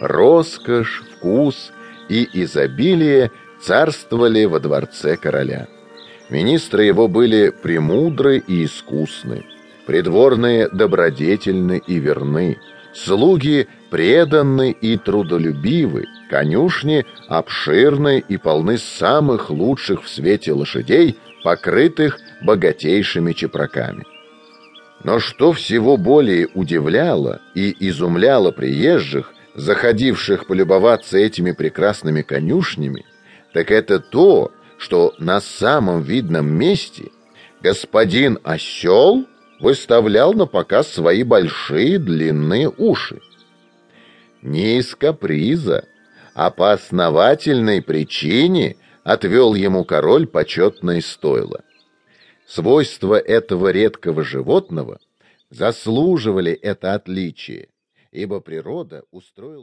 роскошь, вкус и изобилие царствовали во дворце короля. Министры его были премудры и искусны, придворные добродетельны и верны, слуги преданны и трудолюбивы, конюшни обширны и полны самых лучших в свете лошадей, покрытых богатейшими чепраками. Но что всего более удивляло и изумляло приезжих, заходивших полюбоваться этими прекрасными конюшнями, так это то, что на самом видном месте господин осел выставлял на показ свои большие длинные уши. Не из каприза, а по основательной причине отвел ему король почетное стойло. Свойства этого редкого животного заслуживали это отличие, ибо природа устроила